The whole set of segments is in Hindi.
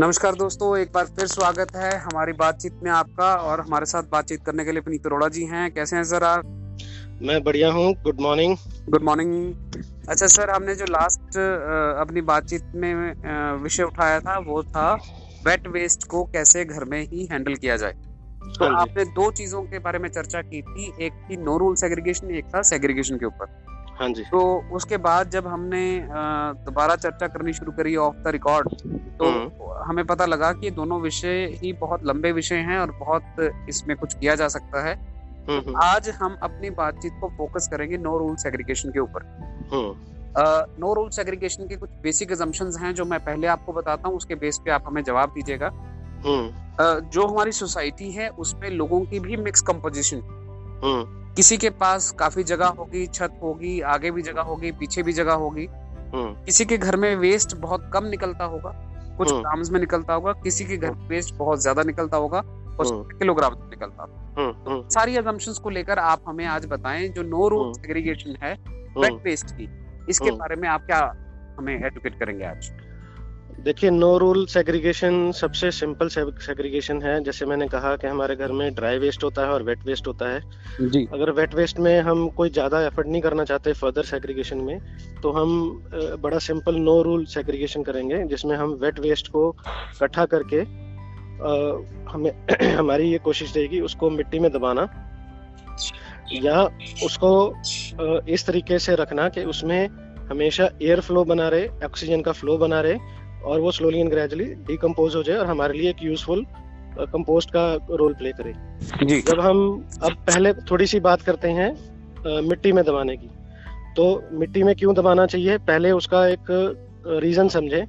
नमस्कार दोस्तों एक बार फिर स्वागत है हमारी बातचीत में आपका और हमारे साथ बातचीत करने के लिए पुनीत अरोड़ा जी हैं। कैसे हैं सर आप? मैं बढ़िया हूँ। गुड मॉर्निंग गुड मॉर्निंग अच्छा सर हमने जो लास्ट अपनी बातचीत में विषय उठाया था वो था वेट वेस्ट को कैसे घर में ही हैंडल किया जाए। तो हाँ आपने दो चीज़ों के बारे में चर्चा की थी एक थी नो रूल सेग्रीगेशन एक था सेग्रीगेशन के ऊपर। हाँ जी। तो उसके बाद जब हमने दोबारा चर्चा करनी शुरू करी ऑफ़ द रिकॉर्ड तो हम्म। हमें पता लगा कि दोनों विषय ही बहुत लंबे विषय हैं और बहुत इसमें कुछ किया जा सकता है। तो। आज हम अपनी बातचीत को फोकस करेंगे नो रूल सेग्रीगेशन के ऊपर। नो रूल सेग्रीगेशन के कुछ बेसिक एजम्पन हैं जो मैं पहले आपको बताता हूँ उसके बेस पे आप हमें जवाब दीजिएगा। uh, जो हमारी सोसाइटी है उसमें लोगों की भी मिक्स कंपोजिशन किसी के पास काफ़ी जगह होगी छत होगी आगे भी जगह होगी पीछे भी जगह होगी। किसी के घर में वेस्ट बहुत कम निकलता होगा कुछ ग्राम्स में निकलता होगा किसी के घर में वेस्ट बहुत ज़्यादा निकलता होगा और किलोग्राम में निकलता होगा। सारी एजम्पन्स को लेकर आप हमें आज बताएँ जो नो रूल सेग्रीगेशन है वेट वेस्ट की इसके बारे में आप क्या हमें एडुकेट करेंगे आज? देखिए नो रूल सेग्रीगेशन सबसे सिंपल सेग्रीगेशन है। जैसे मैंने कहा कि हमारे घर में ड्राई वेस्ट होता है और वेट वेस्ट होता है। जी। अगर वेट वेस्ट में हम कोई ज़्यादा एफर्ट नहीं करना चाहते फर्दर सेग्रीगेशन में तो हम बड़ा सिंपल नो रूल सेग्रीगेशन करेंगे जिसमें हम वेट वेस्ट को इकट्ठा करके हमें हमारी ये कोशिश रहेगी उसको मिट्टी में दबाना। या उसको इस तरीके से रखना कि उसमें हमेशा एयर फ्लो बना रहे ऑक्सीजन का फ्लो बना रहे और वो स्लोली एंड ग्रेजुअली डिकम्पोज हो जाए और हमारे लिए एक यूजफुल कंपोस्ट का रोल प्ले करे। जी। जब हम अब पहले थोड़ी सी बात करते हैं मिट्टी में दबाने की तो मिट्टी में क्यों दबाना चाहिए? पहले उसका एक रीजन समझे।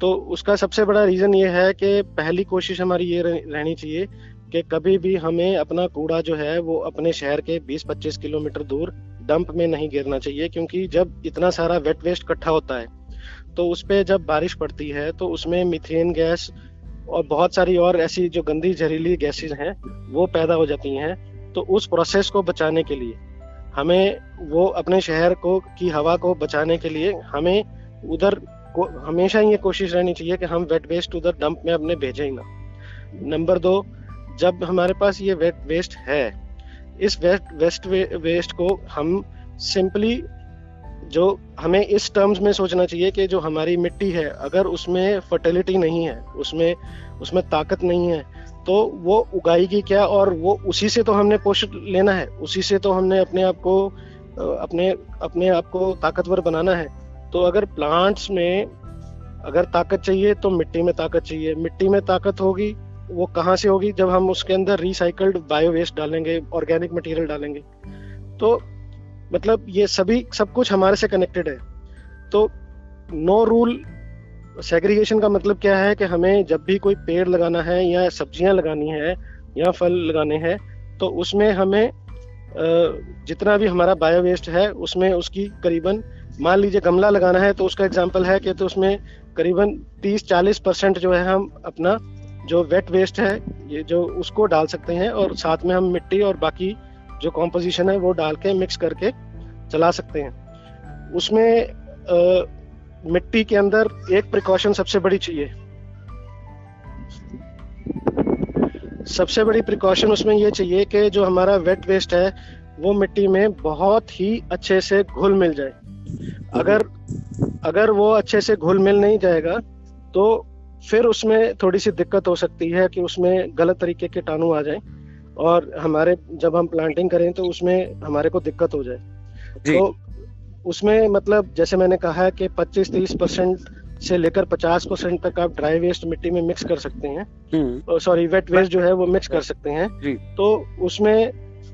तो उसका सबसे बड़ा रीजन ये है कि पहली कोशिश हमारी ये रहनी चाहिए कि कभी भी हमें अपना कूड़ा जो है वो अपने शहर के 20-25 किलोमीटर दूर डंप में नहीं गिरना चाहिए क्योंकि जब इतना सारा वेट वेस्ट इकट्ठा होता है तो उस पर जब बारिश पड़ती है तो उसमें मिथेन गैस और बहुत सारी और ऐसी जो गंदी जहरीली गैसेज हैं वो पैदा हो जाती हैं। तो उस प्रोसेस को बचाने के लिए हमें वो अपने शहर को की हवा को बचाने के लिए हमें उधर को हमेशा ये कोशिश रहनी चाहिए कि हम वेट वेस्ट उधर डंप में अपने भेजें ही ना। नंबर दो जब हमारे पास ये वेट वेस्ट है इस वेट वेस्ट वे, वेस्ट को हम सिंपली जो हमें इस टर्म्स में सोचना चाहिए कि जो हमारी मिट्टी है, अगर उसमें फर्टिलिटी नहीं है, उसमें उसमें ताकत नहीं है तो वो उगाएगी क्या और वो उसी से तो हमने पोषण लेना है, उसी से तो हमने अपने आप को अपने अपने आप को ताकतवर बनाना है। तो अगर प्लांट्स में अगर ताकत चाहिए तो मिट्टी में ताकत चाहिए। मिट्टी में ताकत होगी, वो कहाँ से होगी? जब हम उसके अंदर रिसाइकल्ड बायो वेस्ट डालेंगे ऑर्गेनिक मटेरियल डालेंगे। तो मतलब ये सभी, सब कुछ हमारे से कनेक्टेड है। तो नो रूल सेग्रीगेशन का मतलब क्या है कि हमें जब भी कोई पेड़ लगाना है या सब्ज़ियाँ लगानी है या फल लगाने हैं तो उसमें हमें जितना भी हमारा बायो वेस्ट है, उसमें उसकी करीबन, मान लीजिए गमला लगाना है तो उसका एग्ज़ाम्पल है कि तो उसमें करीबन 30-40 परसेंट जो है हम अपना जो वेट वेस्ट है, ये जो उसको डाल सकते हैं और साथ में हम मिट्टी और बाकी जो कॉम्पोजिशन है वो डाल के मिक्स करके चला सकते हैं। उसमें आ, मिट्टी के अंदर एक प्रिकॉशन सबसे बड़ी चाहिए। सबसे बड़ी प्रिकॉशन उसमें ये चाहिए कि जो हमारा वेट वेस्ट है वो मिट्टी में बहुत ही अच्छे से घुल मिल जाए। अगर अगर वो अच्छे से घुल मिल नहीं जाएगा तो फिर उसमें थोड़ी सी दिक्कत हो सकती है कि उसमें गलत तरीके के कीटाणु आ जाएँ। और हमारे जब हम प्लांटिंग करें तो उसमें हमारे को दिक्कत हो जाए। तो उसमें मतलब जैसे मैंने कहा है कि 25-30 परसेंट से लेकर 50 परसेंट तक आप ड्राई वेस्ट मिट्टी में मिक्स कर सकते हैं। सॉरी वेट वेस्ट जो है वो मिक्स कर सकते हैं। तो उसमें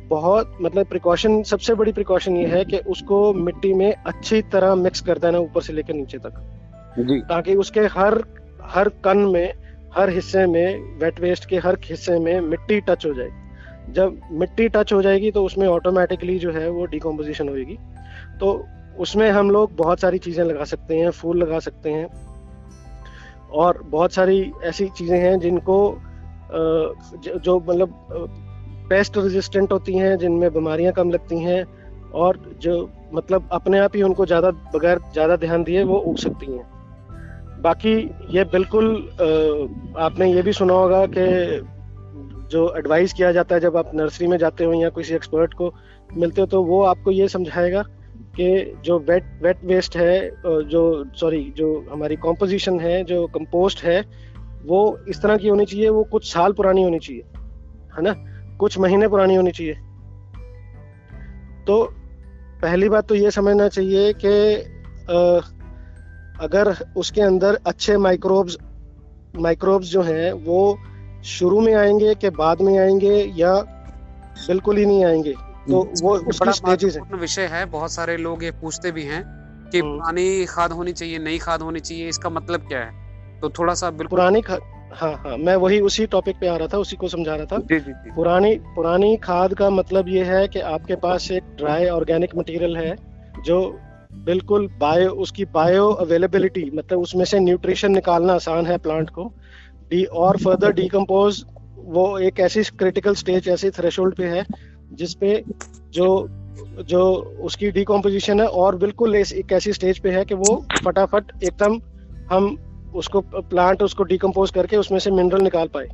बहुत मतलब प्रिकॉशन सबसे बड़ी प्रिकॉशन ये है कि उसको मिट्टी में अच्छी तरह मिक्स कर देना ऊपर से लेकर नीचे तक। ताकि उसके हर हर कन में हर हिस्से में वेट वेस्ट के हर हिस्से में मिट्टी टच हो जाए। जब मिट्टी टच हो जाएगी तो उसमें ऑटोमेटिकली जो है वो डिकम्पोजिशन होगी तो उसमें हम लोग बहुत सारी चीज़ें लगा सकते हैं, फूल लगा सकते हैं और बहुत सारी ऐसी चीज़ें हैं जिनको जो मतलब पेस्ट रेजिस्टेंट होती हैं, जिनमें बीमारियाँ कम लगती हैं और जो मतलब अपने आप ही उनको ज़्यादा बगैर ज़्यादा ध्यान दिए वो उग सकती हैं। बाकी ये बिल्कुल आपने ये भी सुना होगा कि जो एडवाइस किया जाता है जब आप नर्सरी में जाते हो या किसी एक्सपर्ट को मिलते हो तो वो आपको ये समझाएगा कि जो वेट वेट वेस्ट है जो सॉरी जो हमारी कॉम्पोजिशन है, जो कंपोस्ट है, वो इस तरह की होनी चाहिए, वो कुछ साल पुरानी होनी चाहिए, है ना? कुछ महीने पुरानी होनी चाहिए। तो पहली बात तो ये समझना चाहिए कि अगर उसके अंदर अच्छे माइक्रोब्स माइक्रोब्स जो हैं, वो शुरू में आएँगे कि बाद में आएँगे या बिल्कुल ही नहीं आएँगे? तो वो उसकी स्टेजेस है। विषय है। बहुत सारे लोग ये पूछते भी हैं कि हम्म। पुरानी खाद होनी चाहिए नई खाद होनी चाहिए इसका मतलब क्या है? तो थोड़ा सा बिल्कुल पुरानी खाद हाँ हाँ मैं वही उसी टॉपिक पे आ रहा था उसी को समझा रहा था। जी जी जी। पुरानी पुरानी खाद का मतलब ये है कि आपके पास एक ड्राई ऑर्गेनिक मटेरियल है जो बिल्कुल बायो उसकी बायो अवेलेबिलिटी मतलब उसमें से न्यूट्रिशन निकालना आसान है प्लांट को। डी और फर्दर डीकम्पोज वो एक ऐसी क्रिटिकल स्टेज ऐसी थ्रेशोल्ड पे है, जिसपे जो जो उसकी डीकम्पोजिशन है और बिल्कुल एक ऐसी स्टेज पे है कि वो फटाफट एकदम हम उसको प्लांट उसको डीकम्पोज करके उसमें से मिनरल निकाल पाए।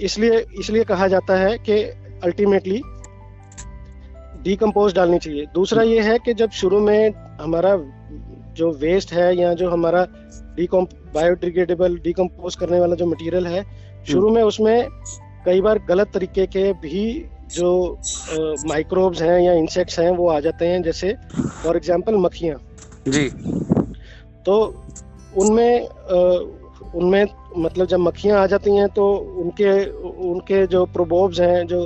इसलिए इसलिए कहा जाता है कि अल्टीमेटली डीकम्पोज डालनी चाहिए। दूसरा ये है कि जब शुरू में हमारा जो वेस्ट है या जो हमारा डीकम्प बायोडिग्रेडेबल डीकम्पोज करने वाला जो मटेरियल है शुरू में उसमें कई बार गलत तरीके के भी जो माइक्रोब्स हैं या इंसेक्ट्स हैं वो आ जाते हैं जैसे फॉर एग्जांपल मक्खियाँ। जी। तो उनमें उनमें मतलब जब मक्खियाँ आ जाती हैं तो उनके उनके जो प्रोबोब्स हैं जो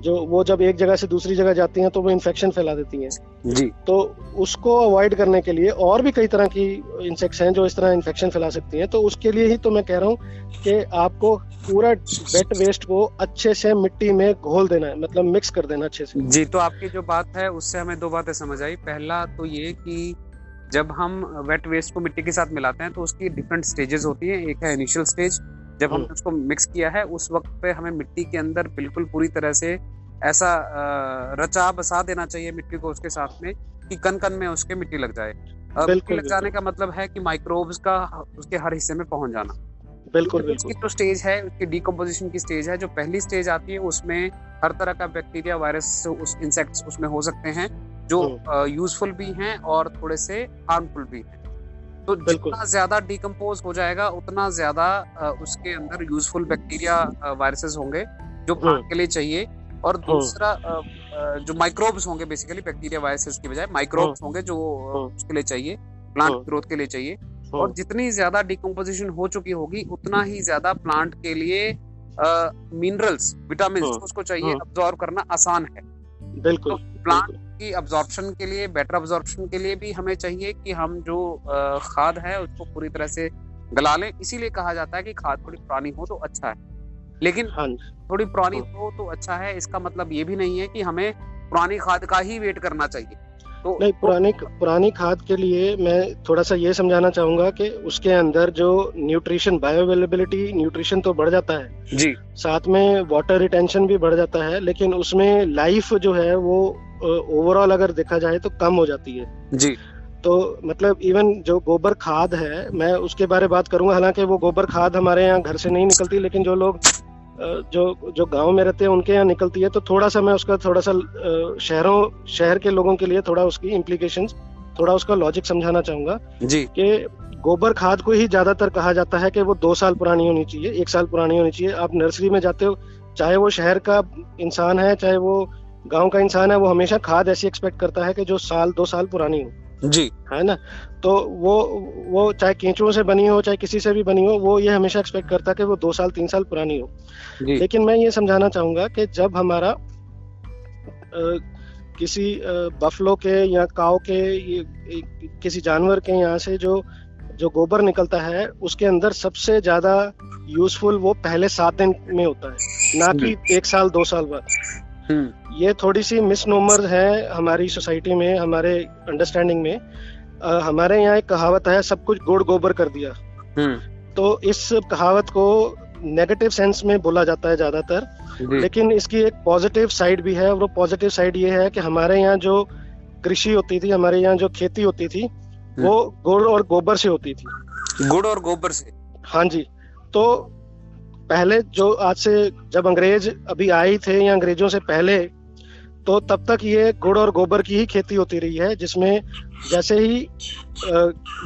जो वो जब एक जगह से दूसरी जगह जाती हैं तो वो इन्फेक्शन फैला देती हैं। जी। तो उसको अवॉइड करने के लिए और भी कई तरह की इंसेक्ट्स हैं जो इस तरह इन्फेक्शन फैला सकती हैं। तो उसके लिए ही तो मैं कह रहा हूँ कि आपको पूरा वेट वेस्ट को अच्छे से मिट्टी में घोल देना है मतलब मिक्स कर देना अच्छे से। जी तो आपकी जो बात है उससे हमें दो बातें समझ आई। पहला तो ये कि जब हम वेट वेस्ट को मिट्टी के साथ मिलाते हैं तो उसकी डिफरेंट स्टेजेस होती हैं। एक है इनिशियल स्टेज जब हमने हम्म। उसको मिक्स किया है उस वक्त पे हमें मिट्टी के अंदर बिल्कुल पूरी तरह से ऐसा रचा बसा देना चाहिए मिट्टी को उसके साथ में कि कन कन में उसके मिट्टी लग जाए। मिट्टी लग जाने का मतलब है कि माइक्रोब्स का उसके हर हिस्से में पहुँच जाना। बिल्कुल बिल्कुल। जो स्टेज है उसकी डिकम्पोजिशन की स्टेज है जो पहली स्टेज आती है उसमें हर तरह का बैक्टीरिया वायरस उस इंसेक्ट्स उसमें हो सकते हैं जो यूजफुल हम्म। भी हैं और थोड़े से हार्मफुल भी हैं। तो जितना ज़्यादा डिकम्पोज हो जाएगा उतना ज़्यादा उसके अंदर यूजफुल बैक्टीरिया वायरसेस होंगे जो प्लांट हम्म। के लिए चाहिए। और हम्म। दूसरा जो माइक्रोब्स होंगे बेसिकली बैक्टीरिया वायरसेस की बजाय माइक्रोब्स होंगे जो उसके लिए चाहिए प्लांट ग्रोथ के लिए चाहिए। और जितनी ज़्यादा डिकम्पोजिशन हो चुकी होगी उतना ही ज़्यादा प्लांट के लिए मिनरल्स विटामिन उसको चाहिए अब्जॉर्व करना आसान है। बिल्कुल तो प्लांट की अब्जॉर्प्शन के लिए बेटर अब्जॉर्प्शन के लिए भी हमें चाहिए कि हम जो खाद है उसको पूरी तरह से गला लें। इसीलिए कहा जाता है कि खाद थोड़ी पुरानी हो तो अच्छा है। लेकिन हाँ थोड़ी पुरानी हो। तो अच्छा है इसका मतलब ये भी नहीं है कि हमें पुरानी खाद का ही वेट करना चाहिए। तो नहीं पुरानी पुरानी खाद के लिए मैं थोड़ा सा ये समझाना चाहूँगा कि उसके अंदर जो न्यूट्रिशन बायो अवेलेबिलिटी न्यूट्रिशन तो बढ़ जाता है। जी। साथ में वाटर रिटेंशन भी बढ़ जाता है लेकिन उसमें लाइफ जो है वो ओवरऑल अगर देखा जाए तो कम हो जाती है। जी। तो मतलब इवन जो गोबर खाद है मैं उसके बारे बात करूँगा हालाँकि वो गोबर खाद हमारे यहाँ घर से नहीं निकलती लेकिन जो लोग जो जो गाँव में रहते हैं उनके यहाँ निकलती है तो थोड़ा सा मैं उसका थोड़ा सा शहरों शहर के लोगों के लिए थोड़ा उसकी इम्प्लीकेशन थोड़ा उसका लॉजिक समझाना चाहूँगा जी। कि गोबर खाद को ही ज़्यादातर कहा जाता है कि वो दो साल पुरानी होनी चाहिए एक साल पुरानी होनी चाहिए। आप नर्सरी में जाते हो चाहे वो शहर का इंसान है चाहे वो गाँव का इंसान है वो हमेशा खाद ऐसी एक्सपेक्ट करता है कि जो साल दो साल पुरानी हो। जी। है ना? तो वो वो चाहे केंचुओं से बनी हो चाहे किसी से भी बनी हो वो ये हमेशा एक्सपेक्ट करता है कि वो दो साल तीन साल पुरानी हो। लेकिन मैं ये समझाना चाहूँगा कि जब हमारा आ, किसी बफलो के या काव के किसी जानवर के यहाँ से जो जो गोबर निकलता है उसके अंदर सबसे ज़्यादा यूजफुल वो पहले सात दिन में होता है ना कि एक साल दो साल बाद। ये थोड़ी सी मिसनोमर है हमारी सोसाइटी में हमारे अंडरस्टैंडिंग में। आ, हमारे यहाँ एक कहावत है सब कुछ गुड़ गोबर कर दिया। हम्म। तो इस कहावत को नेगेटिव सेंस में बोला जाता है ज़्यादातर। लेकिन इसकी एक पॉजिटिव साइड भी है और वो पॉजिटिव साइड ये है कि हमारे यहाँ जो कृषि होती थी हमारे यहाँ जो खेती होती थी हम्म। वो गुड़ और गोबर से होती थी। गुड़ और गोबर से? हाँ जी। तो पहले जो आज से जब अंग्रेज़ अभी आए थे या अंग्रेज़ों से पहले तो तब तक ये गुड़ और गोबर की ही खेती होती रही है, जिसमें जैसे ही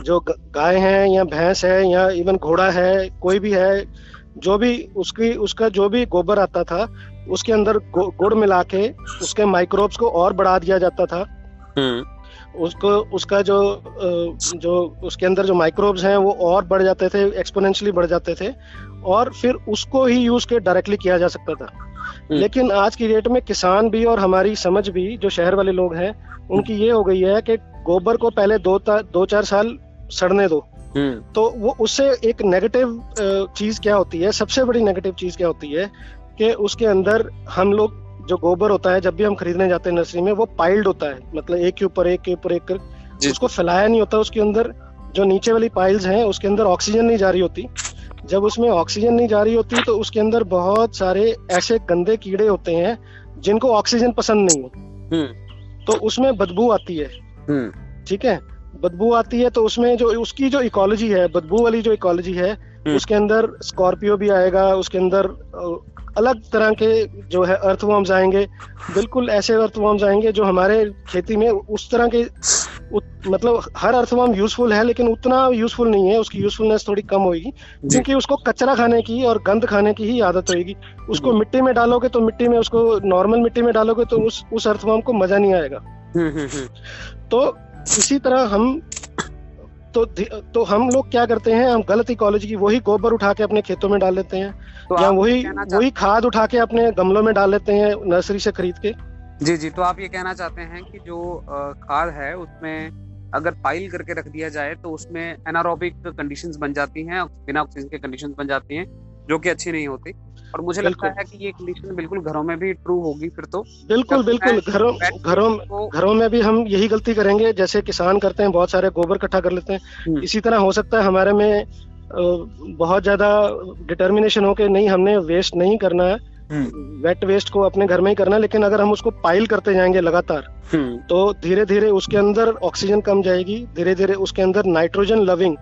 जो गाय है या भैंस है या इवन घोड़ा है, कोई भी है, जो भी उसकी, उसका जो भी गोबर आता था, उसके अंदर गुड़ मिला के उसके माइक्रोब्स को और बढ़ा दिया जाता था हम्म। उसको उसका जो जो उसके अंदर जो माइक्रोब्स हैं वो और बढ़ जाते थे एक्सपोनेंशियली बढ़ जाते थे और फिर उसको ही यूज़ के डायरेक्टली किया जा सकता था हम्म। लेकिन आज की डेट में किसान भी और हमारी समझ भी जो शहर वाले लोग हैं उनकी ये हो गई है कि गोबर को पहले दो दो चार साल सड़ने दो हम्म। तो वो उससे एक नेगेटिव चीज़ क्या होती है सबसे बड़ी नेगेटिव चीज़ क्या होती है कि उसके अंदर हम लोग जो गोबर होता है जब भी हम खरीदने जाते हैं नर्सरी में वो पाइल्ड होता है। मतलब एक के ऊपर एक के ऊपर एक कर। उसको फैलाया नहीं होता उसके अंदर जो नीचे वाली पाइल्स हैं उसके अंदर ऑक्सीजन नहीं जा रही होती। जब उसमें ऑक्सीजन नहीं जा रही होती तो उसके अंदर बहुत सारे ऐसे गंदे कीड़े होते हैं जिनको ऑक्सीजन पसंद नहीं है। हम्म। तो उसमें बदबू आती है। हम्म। ठीक है? बदबू आती है तो उसमें जो उसकी जो इकोलॉजी है बदबू वाली जो इकोलॉजी है हम्म। उसके अंदर स्कॉर्पियो भी आएगा उसके अंदर अलग तरह के जो है अर्थवॉर्म्स आएँगे। बिल्कुल ऐसे अर्थवॉर्म्स आएँगे जो हमारे खेती में उस तरह के उत, मतलब हर अर्थवॉर्म यूजफुल है लेकिन उतना यूजफुल नहीं है। उसकी यूजफुलनेस थोड़ी कम होगी क्योंकि उसको कचरा खाने की और गंद खाने की ही आदत होगी उसको मिट्टी में डालोगे तो मिट्टी में उसको नॉर्मल मिट्टी में डालोगे तो उस उस अर्थवॉर्म को मज़ा नहीं आएगा। हम्म, हम्म, हम्म। तो इसी तरह हम तो तो हम लोग क्या करते हैं हम गलत इकोलॉजी की वही गोबर उठा के अपने खेतों में डाल लेते हैं तो या वही वही खाद उठा के अपने गमलों में डाल लेते हैं नर्सरी से खरीद के। जी जी तो आप ये कहना चाहते हैं कि जो खाद है उसमें अगर पाइल करके रख दिया जाए तो उसमें एनारोबिक कंडीशंस बन जाती हैं बिना ऑक्सीजन के कंडीशंस बन जाती हैं जो कि अच्छी नहीं होती। और मुझे लगता है कि ये कंडीशन बिल्कुल घरों में भी ट्रू होगी फिर तो बिल्कुल बिल्कुल घरों घरों घरों में भी हम यही गलती करेंगे जैसे किसान करते हैं बहुत सारे गोबर इकट्ठा कर लेते हैं हम्म। इसी तरह हो सकता है हमारे में बहुत ज़्यादा डिटर्मिनेशन हो के नहीं हमने वेस्ट नहीं करना है वेट हम्म। वेस्ट को अपने घर में ही करना है लेकिन अगर हम उसको पाइल करते जाएँगे लगातार हम्म। तो धीरे धीरे उसके अंदर ऑक्सीजन कम जाएगी धीरे धीरे उसके अंदर नाइट्रोजन लविंग।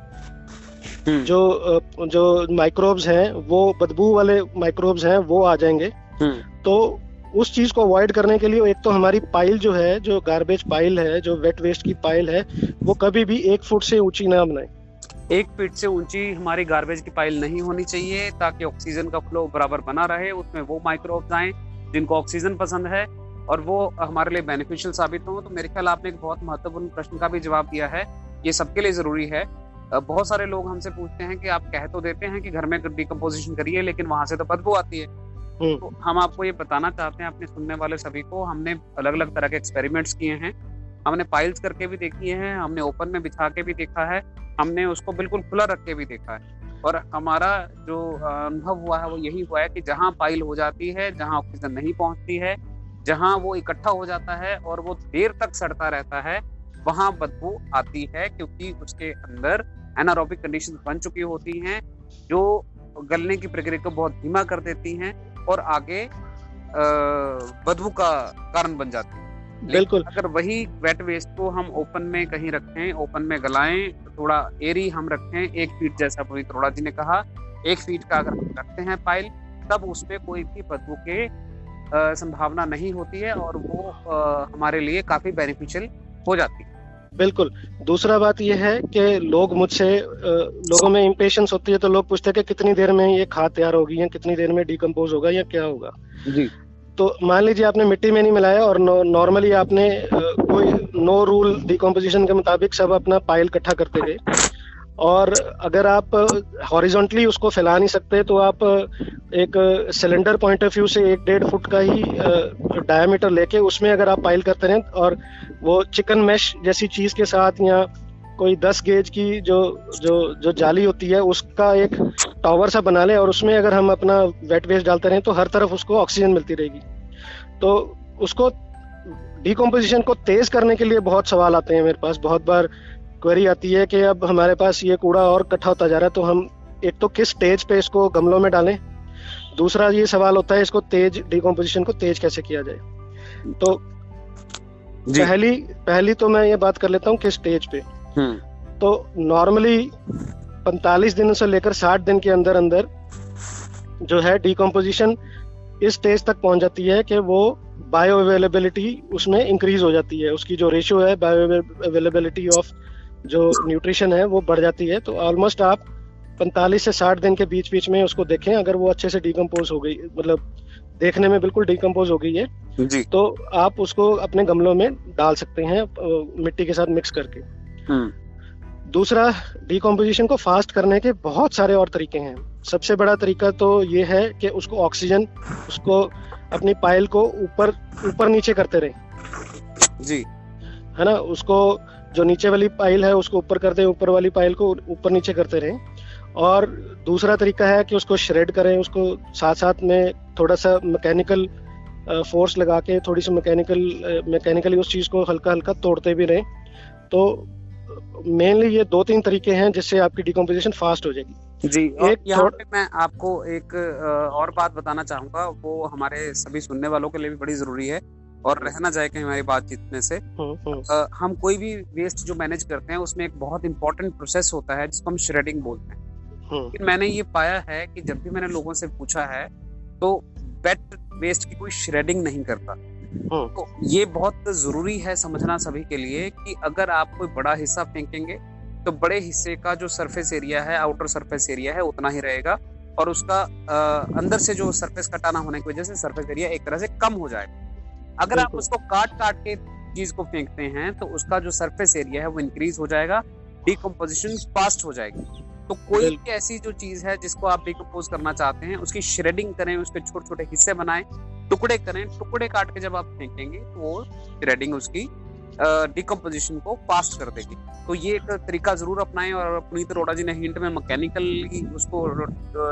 जो जो माइक्रोब्स हैं वो बदबू वाले माइक्रोब्स हैं वो आ जाएँगे। हम्म। तो उस चीज़ को अवॉइड करने के लिए एक तो हमारी पाइल जो है जो गार्बेज पाइल है जो वेट वेस्ट की पाइल है वो कभी भी एक फुट से ऊँची ना बनाए। एक फीट से ऊँची हमारी गार्बेज की पाइल नहीं होनी चाहिए ताकि ऑक्सीजन का फ्लो बराबर बना रहे उसमें वो माइक्रोब्स आए जिनको ऑक्सीजन पसंद है और वो हमारे लिए बेनिफिशियल साबित हो। तो मेरे ख्याल आपने एक बहुत महत्वपूर्ण प्रश्न का भी जवाब दिया है। ये सबके लिए ज़रूरी है। बहुत सारे लोग हमसे पूछते हैं कि आप कह तो देते हैं कि घर में डिकम्पोजिशन करिए लेकिन वहाँ से तो बदबू आती है। हम्म। तो हम आपको ये बताना चाहते हैं अपने सुनने वाले सभी को हमने अलग अलग तरह के एक्सपेरिमेंट्स किए हैं। हमने पाइल्स करके भी देखी है हमने ओपन में बिछा के भी देखा है हमने उसको बिल्कुल खुला रख के भी देखा है। और हमारा जो अनुभव हुआ है वो यही हुआ है कि जहाँ पाइल हो जाती है जहाँ ऑक्सीजन नहीं पहुँचती है जहाँ वो इकट्ठा हो जाता है और वो देर तक सड़ता रहता है वहाँ बदबू आती है क्योंकि उसके अंदर एनारोबिक कंडीशन बन चुकी होती हैं जो गलने की प्रक्रिया को बहुत धीमा कर देती हैं और आगे बदबू का कारण बन जाती है। बिल्कुल। अगर वही वेट वेस्ट को हम ओपन में कहीं रखें ओपन में गलाएँ तो थोड़ा एरी हम रखें एक फीट जैसा पवित्र अरोड़ा जी ने कहा एक फीट का अगर हम रखते हैं पाइल तब उसमें कोई भी बदबू के संभावना नहीं होती है और वो आ, हमारे लिए काफ़ी बेनिफिशियल हो जाती है। बिल्कुल। दूसरा बात यह है कि लोग मुझसे लोगों में इम्पेशंस होती है तो लोग पूछते हैं कि कितनी देर में ये खाद तैयार होगी या कितनी देर में डिकम्पोज होगा या क्या होगा। जी। तो मान लीजिए आपने मिट्टी में नहीं मिलाया और नॉर्मली आपने कोई नो रूल डिकम्पोजिशन के मुताबिक सब अपना पाइल इकट्ठा करते गए। और अगर आप हॉरिजॉन्टली उसको फैला नहीं सकते तो आप एक सिलेंडर पॉइंट ऑफ़ व्यू से एक डेढ़ फुट का ही डायमीटर लेके उसमें अगर आप पाइल करते रहें, और वो चिकन मैश जैसी चीज़ के साथ या कोई दस गेज की जो जो जो जाली होती है, उसका एक टावर सा बना ले, और उसमें अगर हम अपना वेट वेस्ट डालते रहें तो हर तरफ़ उसको ऑक्सीजन मिलती रहेगी। तो उसको डिकम्पोजिशन को तेज करने के लिए बहुत सवाल आते हैं मेरे पास। बहुत बार क्वेरी आती है कि अब हमारे पास ये कूड़ा और इकट्ठा होता जा रहा है तो हम एक तो किस स्टेज पे इसको गमलों में डालें? दूसरा ये सवाल होता है इसको तेज डिकम्पोजिशन को तेज कैसे किया जाए? तो पहली पहली तो मैं ये बात कर लेता हूँ किस स्टेज पे। हम्म। तो नॉर्मली 45 दिनों से लेकर 60 दिन के अंदर अंदर जो है डिकम्पोजिशन इस स्टेज तक पहुँच जाती है कि वो बायो अवेलेबिलिटी उसमें इंक्रीज हो जाती है। उसकी जो रेशियो है बायो अवेलेबिलिटी ऑफ़ जो न्यूट्रिशन है वो बढ़ जाती है। तो ऑलमोस्ट आप 45 से 60 दिन के बीच बीच में उसको देखें अगर वो अच्छे से डिकम्पोज हो गई मतलब देखने में बिल्कुल डिकम्पोज हो गई है जी। तो आप उसको अपने गमलों में डाल सकते हैं मिट्टी के साथ मिक्स करके। हम्म। दूसरा डिकम्पोजिशन को फास्ट करने के बहुत सारे और तरीके हैं। सबसे बड़ा तरीका तो ये है कि उसको ऑक्सीजन उसको अपनी पाइल को ऊपर ऊपर नीचे करते रहे। जी। है ना? उसको जो नीचे वाली पाइल है उसको ऊपर करते ऊपर वाली पाइल को ऊपर नीचे करते रहे। और दूसरा तरीका है कि उसको श्रेड करें उसको साथ साथ में थोड़ा सा मैकेनिकल फोर्स लगा के थोड़ी सी मैकेनिकल मैकेनिकली उस चीज़ को हल्का हल्का तोड़ते भी रहें। तो मेनली ये दो तीन तरीके हैं जिससे आपकी डिकम्पोजिशन फास्ट हो जाएगी। जी एक यहाँ पे मैं आपको एक और बात बताना चाहूँगा वो हमारे सभी सुनने वालों के लिए भी बड़ी ज़रूरी है। और रहना जाए कहीं हमारी बातचीत में से। हम्म, हम्म। हम कोई भी वेस्ट जो मैनेज करते हैं उसमें एक बहुत इंपॉर्टेंट प्रोसेस होता है जिसको हम श्रेडिंग बोलते हैं। लेकिन मैंने ये पाया है कि जब भी मैंने लोगों से पूछा है तो वेट वेस्ट की कोई श्रेडिंग नहीं करता। तो ये बहुत ज़रूरी है समझना सभी के लिए कि अगर आप कोई बड़ा हिस्सा फेंकेंगे तो बड़े हिस्से का जो सरफेस एरिया है आउटर सरफेस एरिया है उतना ही रहेगा। और उसका आ, अंदर से जो सरफेस कटाना होने की वजह से सरफेस एरिया एक तरह से कम हो जाएगा। अगर आप उसको काट काट के चीज़ को फेंकते हैं तो उसका जो सरफेस एरिया है वो इंक्रीज हो जाएगा डिकम्पोजिशन फास्ट हो जाएगी। तो कोई भी ऐसी जो चीज़ है जिसको आप डिकम्पोज करना चाहते हैं उसकी श्रेडिंग करें उसके छोटे छोटे हिस्से बनाएँ टुकड़े करें टुकड़े काट के जब आप फेंकेंगे तो वो श्रेडिंग उसकी डिकम्पोजिशन को फास्ट कर देगी। तो ये एक तरीका ज़रूर अपनाएँ और पुनीत अरोड़ा जी ने हिंट में मैकेनिकल उसको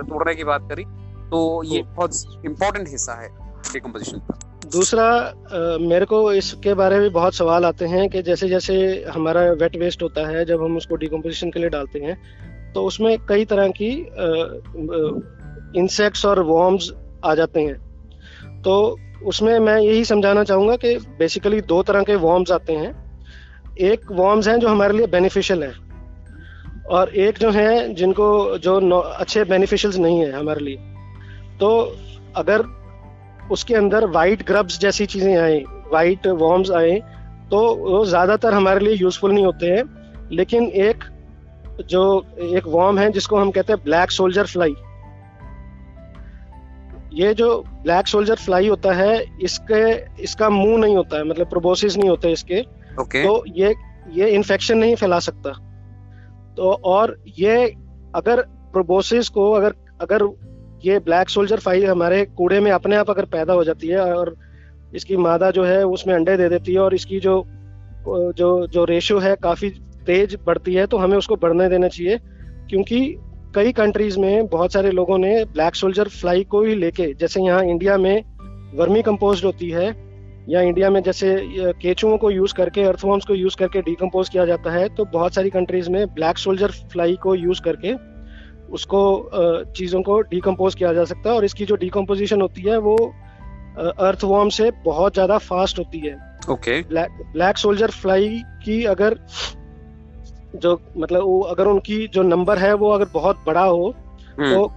तोड़ने की बात करी तो ये बहुत इंपॉर्टेंट हिस्सा है डिकम्पोजिशन का। दूसरा आ, मेरे को इसके बारे में बहुत सवाल आते हैं कि जैसे जैसे हमारा वेट वेस्ट होता है जब हम उसको डिकम्पोजिशन के लिए डालते हैं तो उसमें कई तरह की इंसेक्ट्स और वॉर्म्स आ जाते हैं। तो उसमें मैं यही समझाना चाहूँगा कि बेसिकली दो तरह के वॉर्म्स आते हैं। एक वॉर्म्स हैं जो हमारे लिए बेनिफिशियल हैं और एक जो है जिनको जो अच्छे बेनिफिशियल्स नहीं है हमारे लिए। तो अगर उसके अंदर वाइट ग्रब्स जैसी चीज़ें आए वाइट वॉर्म्स आए तो वो ज़्यादातर हमारे लिए यूजफुल नहीं होते हैं। लेकिन एक जो एक वॉर्म है जिसको हम कहते हैं ब्लैक सोल्जर फ्लाई ये जो ब्लैक सोल्जर फ्लाई होता है इसके इसका मुँह नहीं होता है मतलब प्रोबोसिस नहीं होते इसके। Okay. तो ये ये इन्फेक्शन नहीं फैला सकता। तो और ये अगर प्रोबोसिस को अगर अगर ये ब्लैक सोल्जर फ्लाई हमारे कूड़े में अपने आप अगर पैदा हो जाती है और इसकी मादा जो है उसमें अंडे दे देती है और इसकी जो जो जो रेशियो है काफ़ी तेज बढ़ती है तो हमें उसको बढ़ने देना चाहिए। क्योंकि कई कंट्रीज़ में बहुत सारे लोगों ने ब्लैक सोल्जर फ्लाई को ही लेके, जैसे यहाँ इंडिया में वर्मी कंपोज होती है, या इंडिया में जैसे केचुओं को यूज़ करके अर्थवॉर्म्स को यूज़ करके डिकम्पोज किया जाता है तो बहुत सारी कंट्रीज़ में ब्लैक सोल्जर फ्लाई को यूज़ करके उसको चीज़ों को डिकम्पोज किया जा सकता है और इसकी जो डिकम्पोजिशन होती है वो अर्थवॉर्म से बहुत ज़्यादा फास्ट होती है ओके ब्लैक सोल्जर फ्लाई की अगर जो मतलब वो अगर उनकी जो नंबर है वो अगर बहुत बड़ा हो हम्म। तो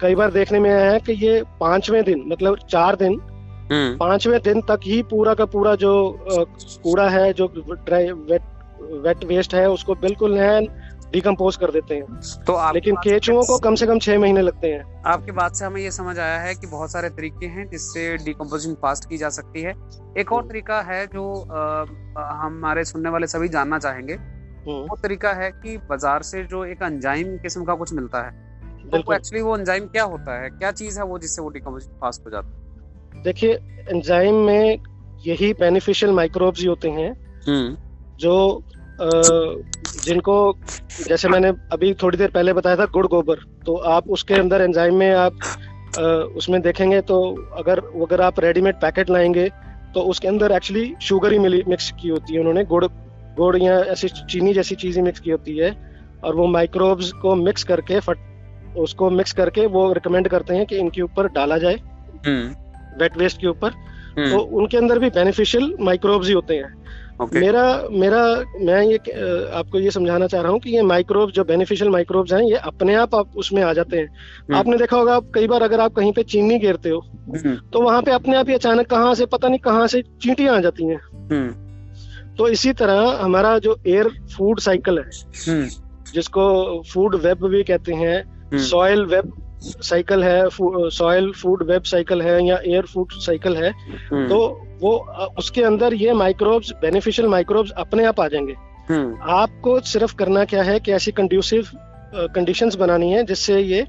कई बार देखने में आया है कि ये पाँचवें दिन मतलब चार दिन हम्म। पाँचवें दिन तक ही पूरा का पूरा जो कूड़ा है जो ड्राई वेट वेट वेस्ट है उसको बिल्कुल डिकम्पोज कर देते हैं। तो आप लेकिन केचुओं को कम से कम छह महीने लगते हैं। आपकी बात से हमें ये समझ आया है कि बहुत सारे तरीके हैं जिससे डिकम्पोजिशन फास्ट की जा सकती है। एक और तरीका है जो हमारे सुनने वाले सभी जानना चाहेंगे। हम्म। वो तरीका है कि बाज़ार से जो एक अंजाइम किस्म का कुछ मिलता है तो एक्चुअली वो एंजाइम क्या होता है? क्या चीज़ है वो जिससे वो डिकम्पोजिशन फास्ट हो जाता है? देखिए एंजाइम में यही बेनिफिशियल माइक्रोब्स ही होते हैं हम्म। जो जिनको जैसे मैंने अभी थोड़ी देर पहले बताया था गुड़ गोबर तो आप उसके अंदर एंजाइम में आप उसमें देखेंगे तो अगर अगर आप रेडीमेड पैकेट लाएँगे तो उसके अंदर एक्चुअली शुगर ही मिली मिक्स की होती है उन्होंने गुड़ गुड़ या ऐसी चीनी जैसी चीज़ें मिक्स की होती है और वो माइक्रोब्स को मिक्स करके फट उसको मिक्स करके वो रिकमेंड करते हैं कि इनके ऊपर डाला जाए वेट हम्म। वेस्ट के ऊपर हम्म। तो उनके अंदर भी बेनिफिशियल माइक्रोब्स ही होते हैं okay. मेरा मेरा मैं ये आपको ये समझाना चाह रहा हूँ कि ये माइक्रोब्स जो बेनिफिशियल माइक्रोब्स हैं ये अपने आप आप उसमें आ जाते हैं हम्म। आपने देखा होगा आप कई बार अगर आप कहीं पे चीनी गिरते हो हम्म। तो वहाँ पे अपने आप ही अचानक कहाँ से पता नहीं कहाँ से चींटियाँ आ जाती हैं हम्म। तो इसी तरह हमारा जो एयर फ़ूड साइकिल है जिसको फ़ूड वेब भी कहते हैं सॉइल वेब साइकिल है सॉइल फ़ूड वेब साइकिल है या एयर फ़ूड साइकिल है तो वो उसके अंदर ये माइक्रोब्स बेनिफिशियल माइक्रोब्स अपने आप आ जाएँगे हम्म। आपको सिर्फ़ करना क्या है कि ऐसी कंड्यूसिव कंडीशंस बनानी है जिससे ये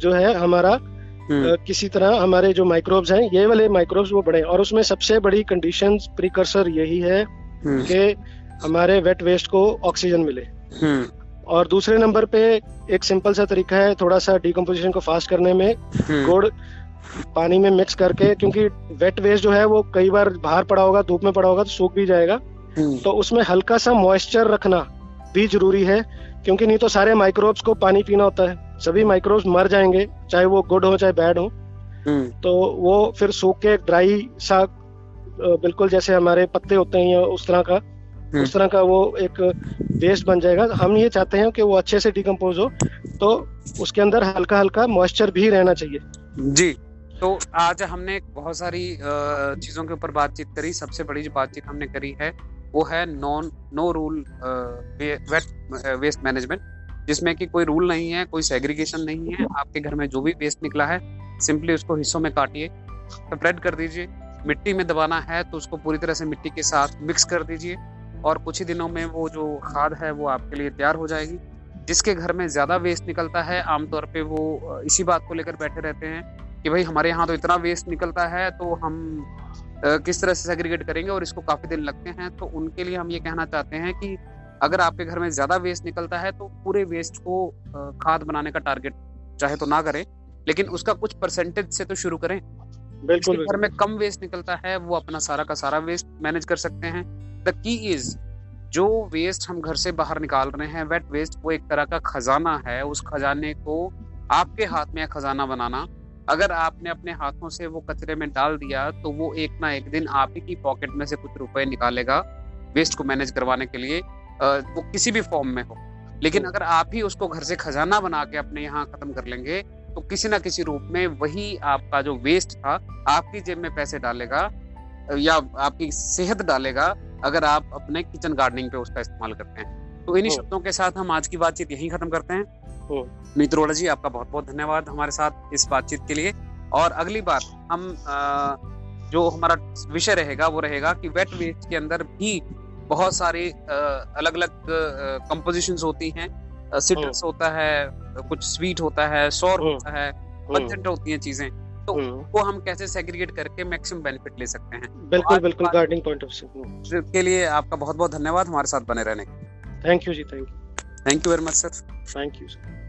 जो है हमारा हम्म। किसी तरह हमारे जो माइक्रोब्स हैं ये वाले माइक्रोब्स वो बढ़े और उसमें सबसे बड़ी कंडीशन प्रिकर्सर यही है हम्म। कि हमारे वेट वेस्ट को ऑक्सीजन मिले और दूसरे नंबर पे एक सिंपल सा तरीका है थोड़ा सा डिकम्पोजिशन को फास्ट करने में गुड़ पानी में मिक्स करके क्योंकि वेट वेस्ट जो है वो कई बार बाहर पड़ा होगा धूप में पड़ा होगा तो सूख भी जाएगा हम्म। तो उसमें हल्का सा मॉइस्चर रखना भी ज़रूरी है क्योंकि नहीं तो सारे माइक्रोब्स को पानी पीना होता है सभी माइक्रोब्स मर जाएँगे चाहे वो गुड हो चाहे बैड हो हम्म। तो वो फिर सूख के ड्राई सा बिल्कुल जैसे हमारे पत्ते होते हैं या उस तरह का हम्म। उस तरह का वो एक वेस्ट बन जाएगा। हम ये चाहते हैं कि वो अच्छे से डिकम्पोज हो तो उसके अंदर हल्का हल्का मॉइस्चर भी रहना चाहिए। जी तो आज हमने बहुत सारी चीज़ों के ऊपर बातचीत करी। सबसे बड़ी जो बातचीत हमने करी है, वो है non no rule wet waste management जिसमें कि कोई रूल नहीं है, कोई सेग्रीगेशन नहीं है। आपके घर में जो भी वेस्ट निकला है सिंपली उसको हिस्सों में काटिए स्प्रेड कर दीजिए। मिट्टी में दबाना है तो उसको पूरी तरह से मिट्टी के साथ मिक्स कर दीजिए। और कुछ ही दिनों में वो जो खाद है वो आपके लिए तैयार हो जाएगी जिसके घर में ज़्यादा वेस्ट निकलता है आमतौर पे वो इसी बात को लेकर बैठे रहते हैं कि भाई हमारे यहाँ तो इतना वेस्ट निकलता है तो हम किस तरह से सेग्रीगेट करेंगे और इसको काफ़ी दिन लगते हैं। तो उनके लिए हम ये कहना चाहते हैं कि अगर आपके घर में ज़्यादा वेस्ट निकलता है तो पूरे वेस्ट को खाद बनाने का टारगेट चाहे तो ना करें लेकिन उसका कुछ परसेंटेज से तो शुरू करें। बिल्कुल घर में कम वेस्ट निकलता है वो अपना सारा का सारा वेस्ट मैनेज कर सकते हैं। द की इज़ जो वेस्ट हम घर से बाहर निकाल रहे हैं वेट वेस्ट वो एक तरह का खजाना है। उस खजाने को आपके हाथ में खजाना बनाना, अगर आपने अपने हाथों से वो कचरे में डाल दिया तो वो एक ना एक दिन आप ही की पॉकेट में से कुछ रुपए निकालेगा वेस्ट को मैनेज करवाने के लिए। वो किसी भी फॉर्म में हो। लेकिन अगर आप ही उसको घर से खजाना बना के अपने यहाँ खत्म कर लेंगे तो किसी ना किसी रूप में वही आपका जो वेस्ट था, आपकी जेब में पैसे डालेगा, या आपकी सेहत डालेगा अगर आप अपने किचन गार्डनिंग पे उसका इस्तेमाल करते हैं तो इन्हीं शब्दों के साथ हम आज की बातचीत यही खत्म करते हैं। मीत रोड़ा जी आपका बहुत बहुत धन्यवाद हमारे साथ इस बातचीत के लिए। और अगली बार हम जो हमारा विषय रहेगा वो रहेगा कि वेट वेस्ट के अंदर भी बहुत सारे अलग अलग कंपोजिशन होती हैं। सिट्रस होता है कुछ स्वीट होता है सौर होता है होती हैं चीज़ें। तो वो हम कैसे सेग्रीगेट करके मैक्सिमम बेनिफिट ले सकते हैं? बिल्कुल तो बिल्कुल गार्डनिंग पॉइंट ऑफ़ व्यू के लिए आपका बहुत बहुत धन्यवाद हमारे साथ बने रहने thank you ji thank you thank you very much sir thank you sir